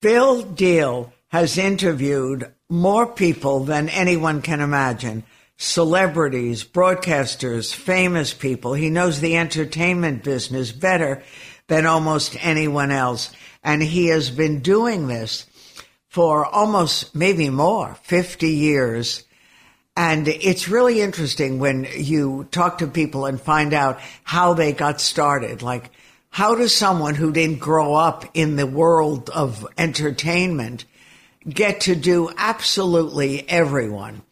Bill Diehl has interviewed more people than anyone can imagine celebrities, broadcasters, famous people. He knows the entertainment business better than almost anyone else. And he has been doing this for almost maybe more, 50 years. And it's really interesting when you talk to people and find out how they got started. Like, how does someone who didn't grow up in the world of entertainment get to do absolutely everyone?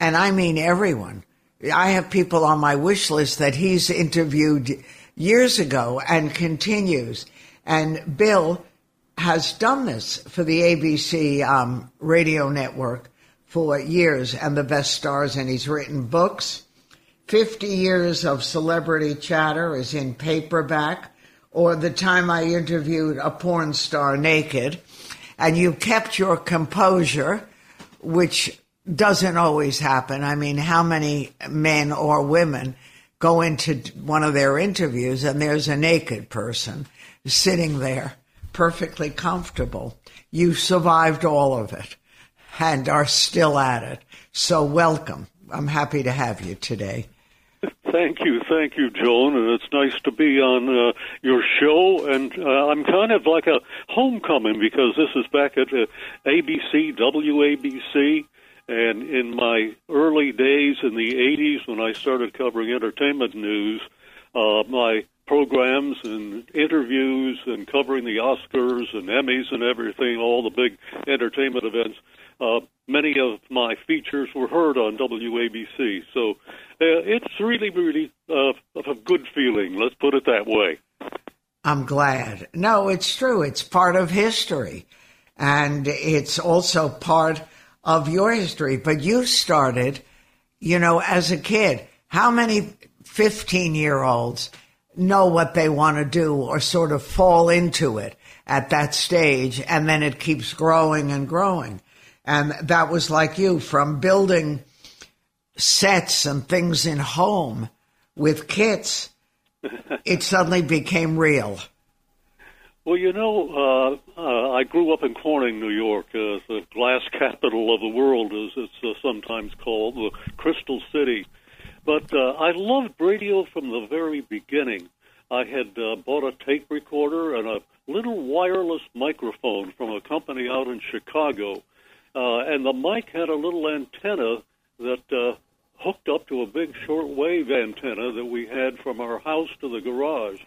And I mean everyone. I have people on my wish list that he's interviewed years ago and continues. And Bill has done this for the ABC um, radio network for years and the best stars, and he's written books. 50 Years of Celebrity Chatter is in paperback, or the time I interviewed a porn star naked, and you kept your composure, which doesn't always happen. I mean, how many men or women go into one of their interviews and there's a naked person sitting there perfectly comfortable? You survived all of it and are still at it. So welcome. I'm happy to have you today. Thank you, thank you, Joan, and it's nice to be on uh, your show. And uh, I'm kind of like a homecoming because this is back at uh, ABC, WABC, and in my early days in the 80s when I started covering entertainment news, uh, my programs and interviews and covering the Oscars and Emmys and everything, all the big entertainment events, uh, many of my features were heard on WABC. So it's really, really uh, a good feeling. Let's put it that way. I'm glad. No, it's true. It's part of history. And it's also part of your history. But you started, you know, as a kid. How many 15 year olds know what they want to do or sort of fall into it at that stage? And then it keeps growing and growing. And that was like you from building sets and things in home with kits. it suddenly became real. Well, you know, uh, uh, I grew up in Corning, New York, uh, the glass capital of the world, as it's uh, sometimes called, the Crystal City. But uh, I loved radio from the very beginning. I had uh, bought a tape recorder and a little wireless microphone from a company out in Chicago uh, and the mic had a little antenna that uh, hooked up to a big shortwave antenna that we had from our house to the garage.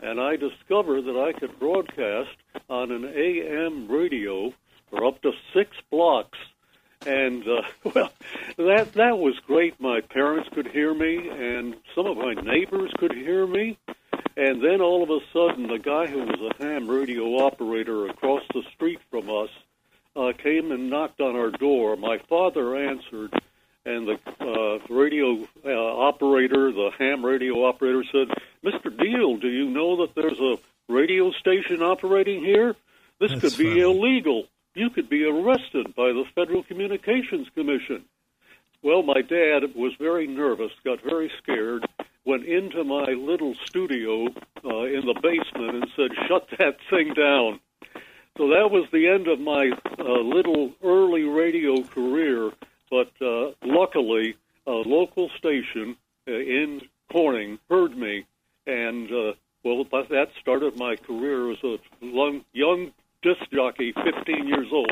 And I discovered that I could broadcast on an AM radio for up to six blocks. And uh, well, that that was great. My parents could hear me, and some of my neighbors could hear me. And then all of a sudden, the guy who was a ham radio operator across the street from us uh, came and knocked on our door. My father answered, and the uh, radio uh, operator, the ham radio operator, said, "Mr. Diehl, do you know that there's a radio station operating here? This That's could be funny. illegal. You could be arrested by the Federal Communications Commission." Well, my dad was very nervous, got very scared, went into my little studio uh, in the basement and said, "Shut that thing down." So that was the end of my uh, little early radio career. But uh, luckily, a local station uh, in Corning heard me, and uh, well, that started my career as a young, young disc jockey, 15 years old.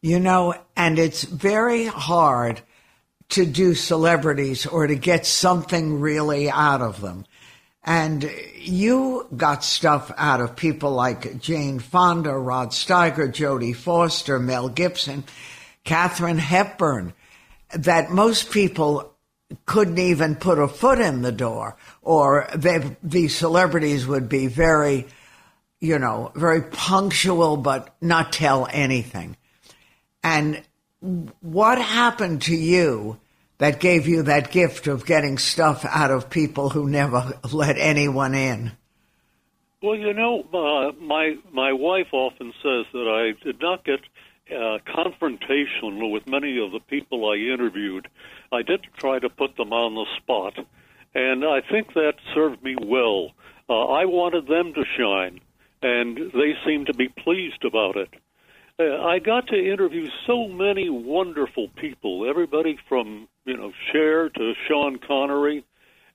You know, and it's very hard to do celebrities or to get something really out of them. And you got stuff out of people like Jane Fonda, Rod Steiger, Jodie Foster, Mel Gibson, Katharine Hepburn, that most people couldn't even put a foot in the door, or they, these celebrities would be very, you know, very punctual, but not tell anything. And what happened to you that gave you that gift of getting stuff out of people who never let anyone in? Well, you know, uh, my my wife often says that I did not get uh, confrontational with many of the people I interviewed. I did try to put them on the spot, and I think that served me well. Uh, I wanted them to shine, and they seemed to be pleased about it. I got to interview so many wonderful people, everybody from you know Cher to Sean Connery,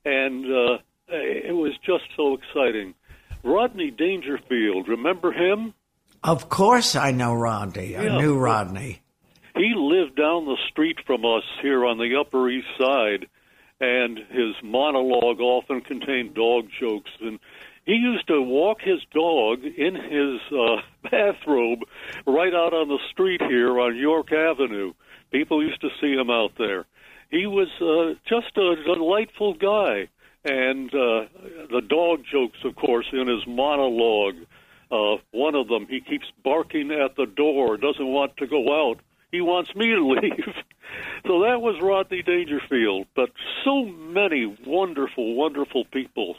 and uh, it was just so exciting. Rodney Dangerfield, remember him? Of course, I know Rodney. Yeah. I knew Rodney. He lived down the street from us here on the Upper East Side, and his monologue often contained dog jokes and he used to walk his dog in his uh, bathrobe right out on the street here on York Avenue. People used to see him out there. He was uh, just a delightful guy. And uh, the dog jokes, of course, in his monologue. Uh, one of them, he keeps barking at the door, doesn't want to go out. He wants me to leave. so that was Rodney Dangerfield. But so many wonderful, wonderful people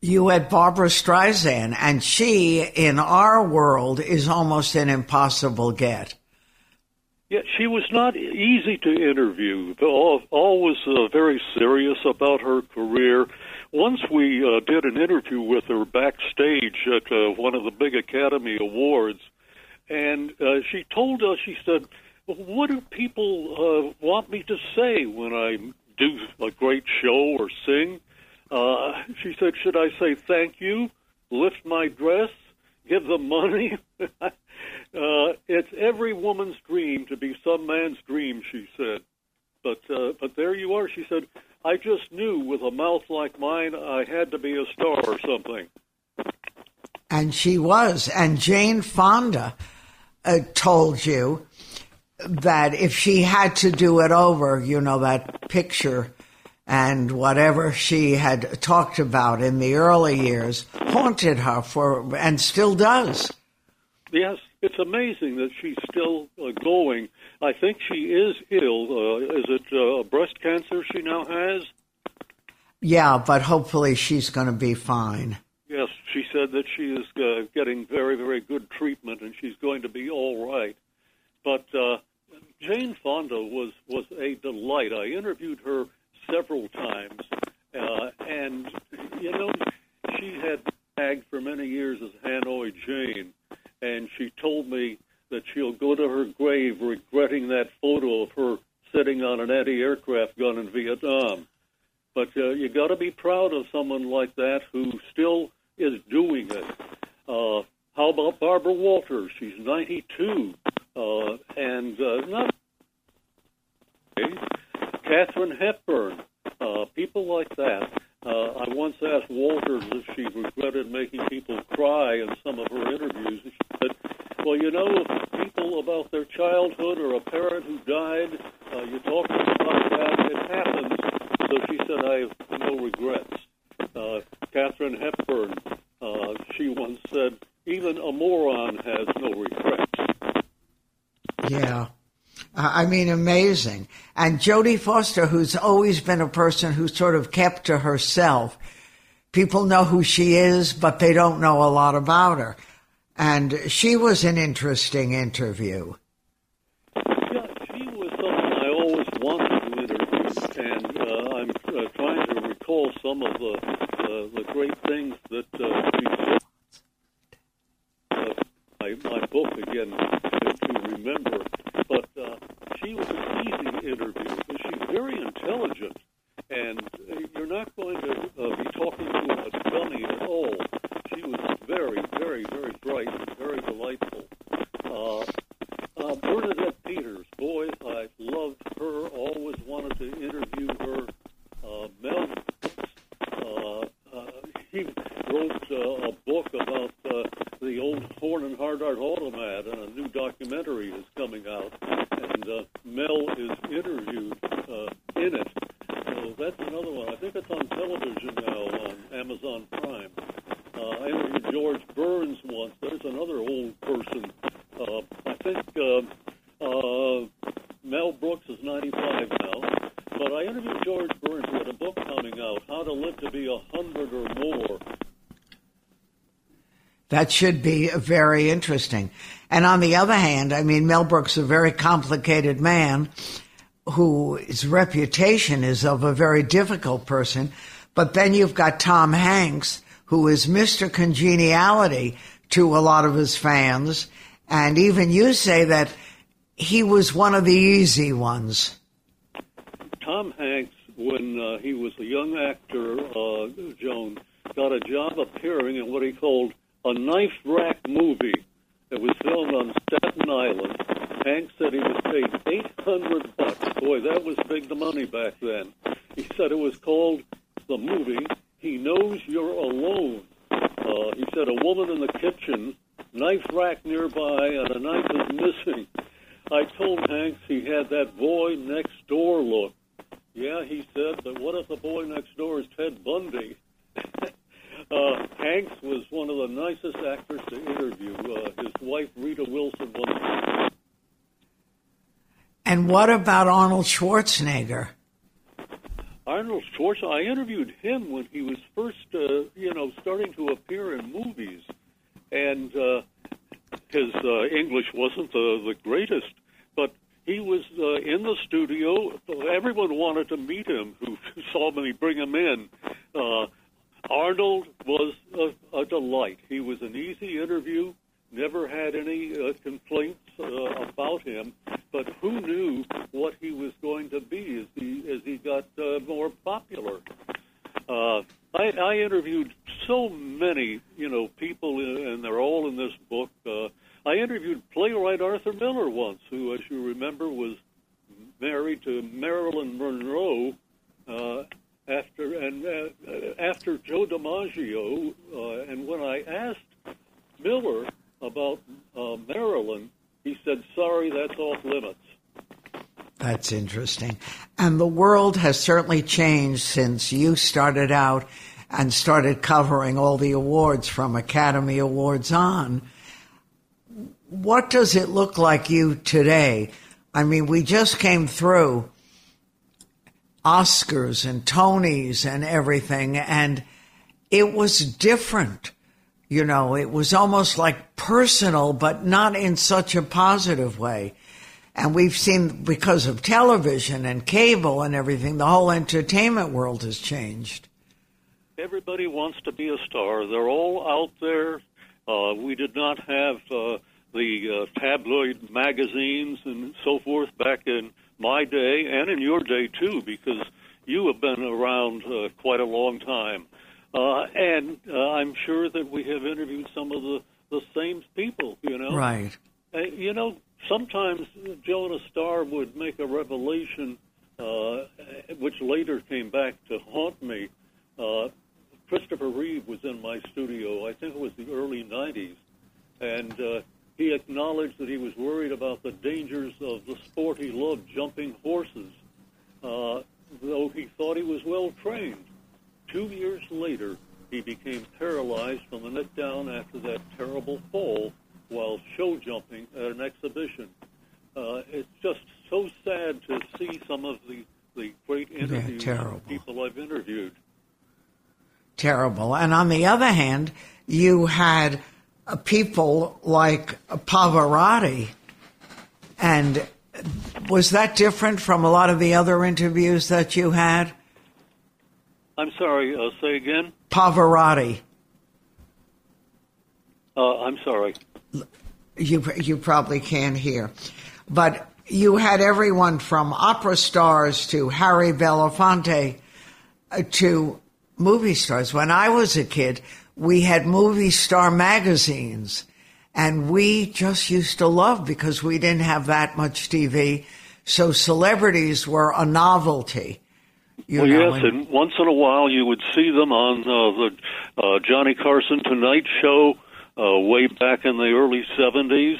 you had Barbra Streisand, and she, in our world, is almost an impossible get. Yeah, she was not easy to interview. Always uh, very serious about her career. Once we uh, did an interview with her backstage at uh, one of the big Academy Awards, and uh, she told us, she said, "What do people uh, want me to say when I do a great show or sing?" Uh, she said, Should I say thank you, lift my dress, give them money? uh, it's every woman's dream to be some man's dream, she said. But, uh, but there you are. She said, I just knew with a mouth like mine, I had to be a star or something. And she was. And Jane Fonda uh, told you that if she had to do it over, you know, that picture and whatever she had talked about in the early years haunted her for and still does. Yes, it's amazing that she's still uh, going. I think she is ill. Uh, is it uh, breast cancer she now has? Yeah, but hopefully she's going to be fine. Yes, she said that she is uh, getting very, very good treatment and she's going to be all right. But uh, Jane Fonda was was a delight. I interviewed her several times, uh, and you know, she had tagged for many years as Hanoi Jane, and she told me that she'll go to her grave regretting that photo of her sitting on an anti-aircraft gun in Vietnam. But uh, you got to be proud of someone like that who still is doing it. Uh, how about Barbara Walters? She's 92, uh, and uh, not Katharine Hepburn, uh, people like that. Uh, I once asked Walters if she regretted making people cry in some of her interviews. She said, "Well, you know, if people about their childhood or a parent who died, uh, you talk about that, it happens." So she said, "I have no regrets." Uh, Katharine Hepburn, uh, she once said, "Even a moron has no regrets." Yeah. I mean, amazing. And Jodie Foster, who's always been a person who sort of kept to herself. People know who she is, but they don't know a lot about her. And she was an interesting interview. Yeah, she was I always wanted to interview, and uh, I'm uh, trying to recall some of the uh, the great things that uh. Uh, my, my book again to, remember but uh, she was an easy interview. She's very intelligent, and uh, you're not going to uh, be talking to a dummy at all. She was very, very, very bright and very delightful. Uh, uh, Bernadette Peters, boy, I loved her. Always wanted to interview her. Uh, Mel, uh, uh, he wrote uh, a book about uh, the old Horn and Hardart automat, and a new documentary is coming out, and uh, Mel is interviewed uh, in it. So that's another one. I think it's on television now on Amazon Prime. Uh, I interviewed George Burns once. There's another old person. Uh, I think uh, uh, Mel Brooks is 95 now. But I interviewed George Burns who had a book coming out, How to Live to Be a Hundred or More. That should be very interesting. And on the other hand, I mean, Mel Brooks is a very complicated man whose reputation is of a very difficult person. But then you've got Tom Hanks, who is Mr. Congeniality to a lot of his fans. And even you say that he was one of the easy ones. Tom Hanks, when uh, he was a young actor, uh, Joan, got a job appearing in what he called a knife rack movie that was filmed on Staten Island. Hank said he was paid 800 bucks. Boy, that was big the money back then. He said it was called the movie He Knows You're Alone. Uh, he said a woman in the kitchen, knife rack nearby, and a knife is missing. I told Hanks he had that boy next door look. Yeah, he said, but what if the boy next door is Ted Bundy? uh, Hanks was one of the nicest actors to interview. Uh, his wife, Rita Wilson, was. And what about Arnold Schwarzenegger? Arnold Schwarzenegger, I interviewed him when he was first, uh, you know, starting to appear in movies. And uh, his uh, English wasn't the, the greatest, but he was uh, in the studio. Everyone wanted to meet him who saw me bring him in. Uh, Arnold was a, a delight. He was an easy interview. Never had any uh, complaints uh, about him, but who knew what he was going to be as he as he got uh, more popular? Uh, I, I interviewed so many, you know, people, and they're all in this book. Uh, I interviewed playwright Arthur Miller once, who, as you remember, was married to Marilyn Monroe uh, after and uh, after Joe DiMaggio. Uh, and when I asked Miller about uh, Marilyn, he said, "Sorry, that's off limits." That's interesting. And the world has certainly changed since you started out and started covering all the awards from Academy Awards on. What does it look like you today? I mean, we just came through Oscars and Tonys and everything, and it was different. You know, it was almost like personal, but not in such a positive way. And we've seen because of television and cable and everything, the whole entertainment world has changed. Everybody wants to be a star. They're all out there. Uh, we did not have uh, the uh, tabloid magazines and so forth back in my day and in your day too, because you have been around uh, quite a long time. Uh, and uh, I'm sure that we have interviewed some of the, the same people, you know. Right. Uh, you know, sometimes Jonah Starr would make a revelation, uh, which later came back to haunt me. Uh, Christopher Reeve was in my studio, I think it was the early 90s, and uh, he acknowledged that he was worried about the dangers of the sport he loved, jumping horses, uh, though he thought he was well trained. Two years later, he became paralyzed from the neck down after that terrible fall while show jumping at an exhibition. Uh, it's just so sad to see some of the, the great interviews people I've interviewed. Terrible. And on the other hand, you had people like Pavarotti. And was that different from a lot of the other interviews that you had? I'm sorry, uh, say again? Pavarotti. Uh, I'm sorry. You, you probably can't hear. But you had everyone from opera stars to Harry Belafonte uh, to movie stars. When I was a kid, we had movie star magazines and we just used to love because we didn't have that much TV. So celebrities were a novelty. You well, know, yes, and, and once in a while you would see them on uh, the uh, Johnny Carson Tonight Show uh, way back in the early 70s.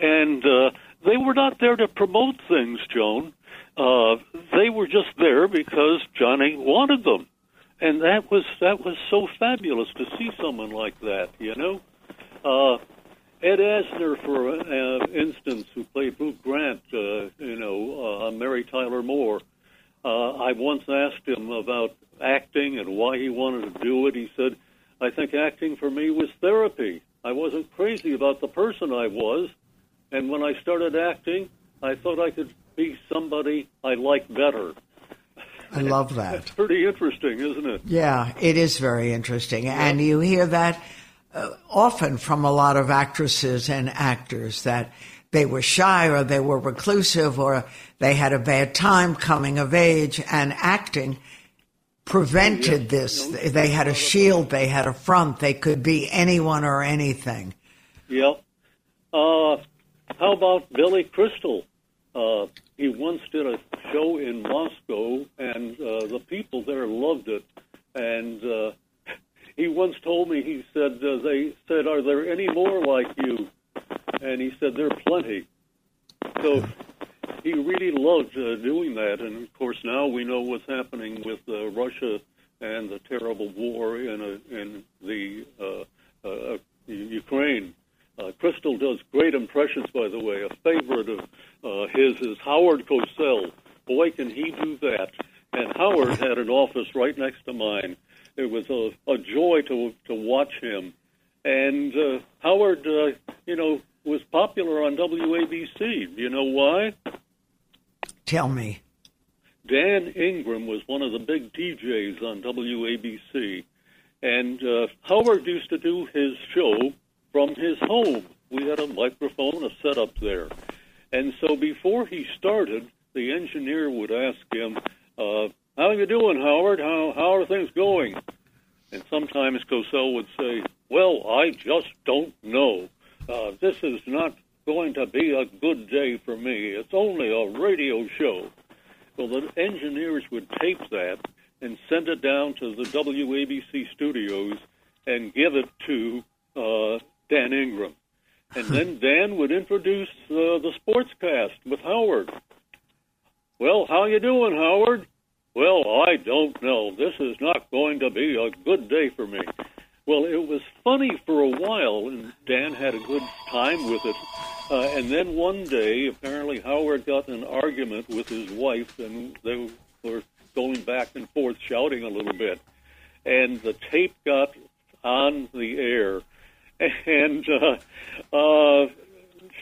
And uh, they were not there to promote things, Joan. Uh, they were just there because Johnny wanted them. And that was that was so fabulous to see someone like that, you know. Uh, Ed Asner, for uh, instance, who played Lou Grant, uh, you know, uh, Mary Tyler Moore. Uh, I once asked him about acting and why he wanted to do it. He said, "I think acting for me was therapy. I wasn't crazy about the person I was, and when I started acting, I thought I could be somebody I liked better." I love that. That's pretty interesting, isn't it? Yeah, it is very interesting. Yeah. And you hear that uh, often from a lot of actresses and actors that they were shy or they were reclusive or they had a bad time coming of age and acting prevented this. They had a shield, they had a front, they could be anyone or anything. Yep. Uh, how about Billy Crystal? Uh, he once did a show in Moscow, and uh, the people there loved it. And uh, he once told me, he said, uh, they said, Are there any more like you? And he said, There are plenty. So he really loved uh, doing that. And of course, now we know what's happening with uh, Russia and the terrible war in, uh, in the uh, uh, Ukraine. Uh, Crystal does great impressions, by the way. A favorite of uh, his is Howard Cosell. Boy, can he do that! And Howard had an office right next to mine. It was a, a joy to to watch him. And uh, Howard, uh, you know, was popular on WABC. Do you know why? Tell me. Dan Ingram was one of the big DJs on WABC, and uh, Howard used to do his show from his home. We had a microphone, a setup there. And so before he started, the engineer would ask him, uh, how you doing, Howard? How, how are things going? And sometimes Cosell would say, well, I just don't know. Uh, this is not going to be a good day for me. It's only a radio show. Well, the engineers would tape that and send it down to the WABC studios and give it to uh, Dan Ingram. And then Dan would introduce uh, the sportscast with Howard. Well, how you doing, Howard? Well, I don't know. This is not going to be a good day for me. Well, it was funny for a while, and Dan had a good time with it. Uh, and then one day, apparently, Howard got in an argument with his wife, and they were going back and forth, shouting a little bit. And the tape got on the air and uh, uh,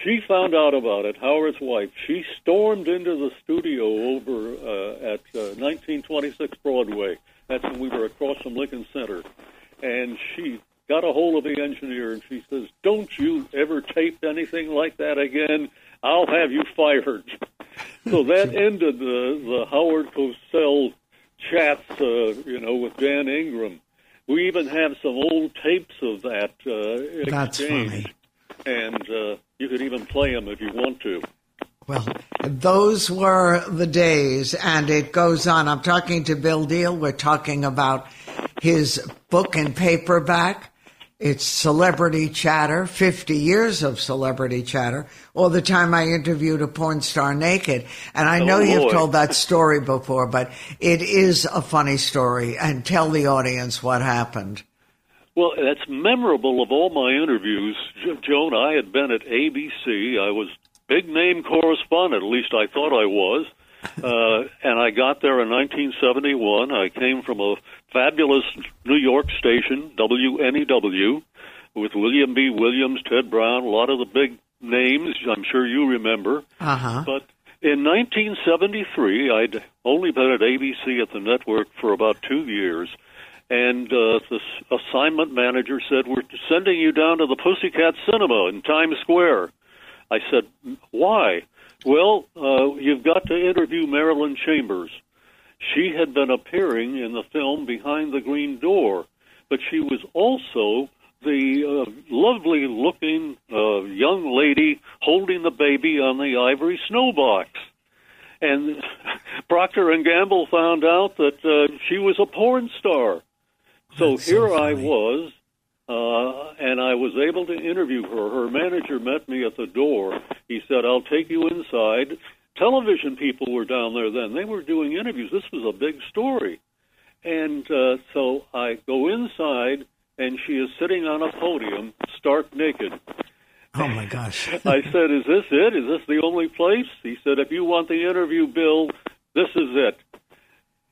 she found out about it. Howard's wife. She stormed into the studio over uh, at uh, 1926 Broadway. That's when we were across from Lincoln Center, and she got a hold of the engineer and she says, "Don't you ever tape anything like that again? I'll have you fired." so that ended the the Howard Cosell chats, uh, you know, with Dan Ingram. We even have some old tapes of that uh, That's funny. and uh, you could even play them if you want to. Well, those were the days, and it goes on. I'm talking to Bill Diehl. We're talking about his book and paperback. It's Celebrity Chatter, 50 years of Celebrity Chatter, all the time I interviewed a porn star naked. And I know oh, you've told that story before, but it is a funny story. And tell the audience what happened. Well, that's memorable of all my interviews. Joan, I had been at ABC. I was big name correspondent, at least I thought I was. Uh, and I got there in 1971. I came from a fabulous New York station, WNEW, with William B. Williams, Ted Brown, a lot of the big names I'm sure you remember. Uh-huh. But in 1973, I'd only been at ABC at the network for about two years, and uh, the assignment manager said, We're sending you down to the Pussycat Cinema in Times Square. I said, Why? Well, uh, you've got to interview Marilyn Chambers. She had been appearing in the film Behind the Green Door, but she was also the uh, lovely looking uh, young lady holding the baby on the ivory snowbox. And Procter and Gamble found out that uh, she was a porn star. So That's here so I was, uh, and I was able to interview her. Her manager met me at the door. He said, I'll take you inside television people were down there then. They were doing interviews. This was a big story. And uh, so I go inside, and she is sitting on a podium, stark naked. Oh my gosh! I said, "Is this it? Is this the only place?" He said, "If you want the interview, Bill, this is it."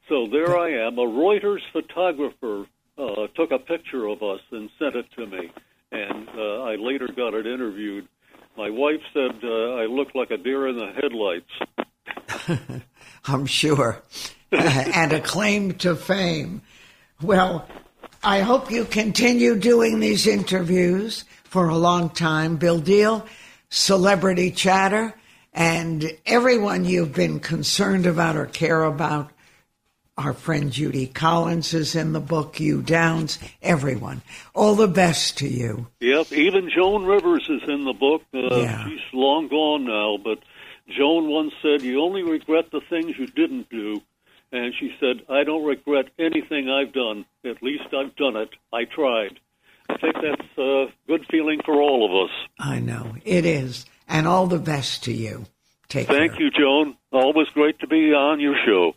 So there I am. A Reuters photographer uh, took a picture of us and sent it to me, and uh, I later got it interviewed. My wife said uh, I look like a deer in the headlights. I'm sure. and a claim to fame. Well, I hope you continue doing these interviews for a long time. Bill Diehl, Celebrity Chatter, and everyone you've been concerned about or care about. Our friend Judy Collins is in the book, Hugh Downs, everyone. All the best to you. Yep, even Joan Rivers is in the book. Uh, Yeah. She's long gone now, but Joan once said, You only regret the things you didn't do. And she said, I don't regret anything I've done. At least I've done it. I tried. I think that's a good feeling for all of us. I know, it is. And all the best to you. Take Thank care. you, Joan. Always great to be on your show.